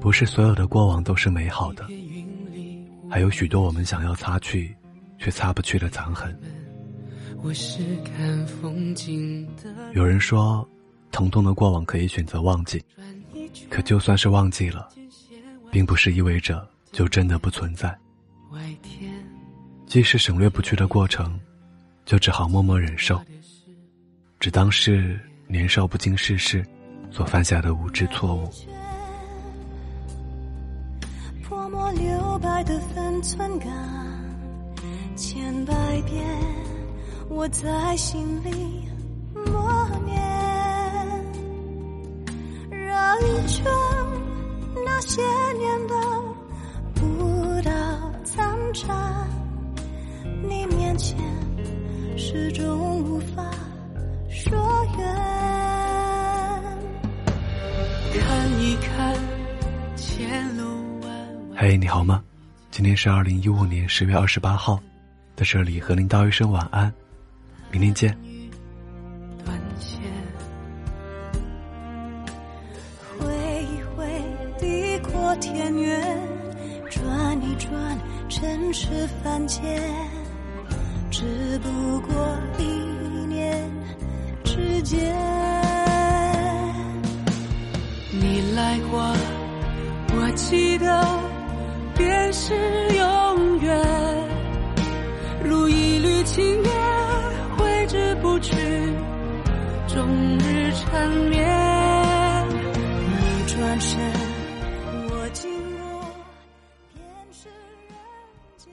不是所有的过往都是美好的，还有许多我们想要擦去，却擦不去的残痕。有人说，疼痛的过往可以选择忘记，可就算是忘记了，并不是意味着就真的不存在。即使省略不去的过程，就只好默默忍受，只当是年少不经世事所犯下的无知错误。泼墨留白的分寸感，千百遍我在心里默念，认真那些年的不到残渣，你面前始终无法看一看前路。嘿，你好吗？今天是二零一五年十月二十八号，在这里和您道一声晚安，明天见。挥一挥地阔天远，转一转尘世凡间，只不过一念之间。爱过我记得便是永远如一缕青烟挥之不去终日缠绵你转身我经过便是人间。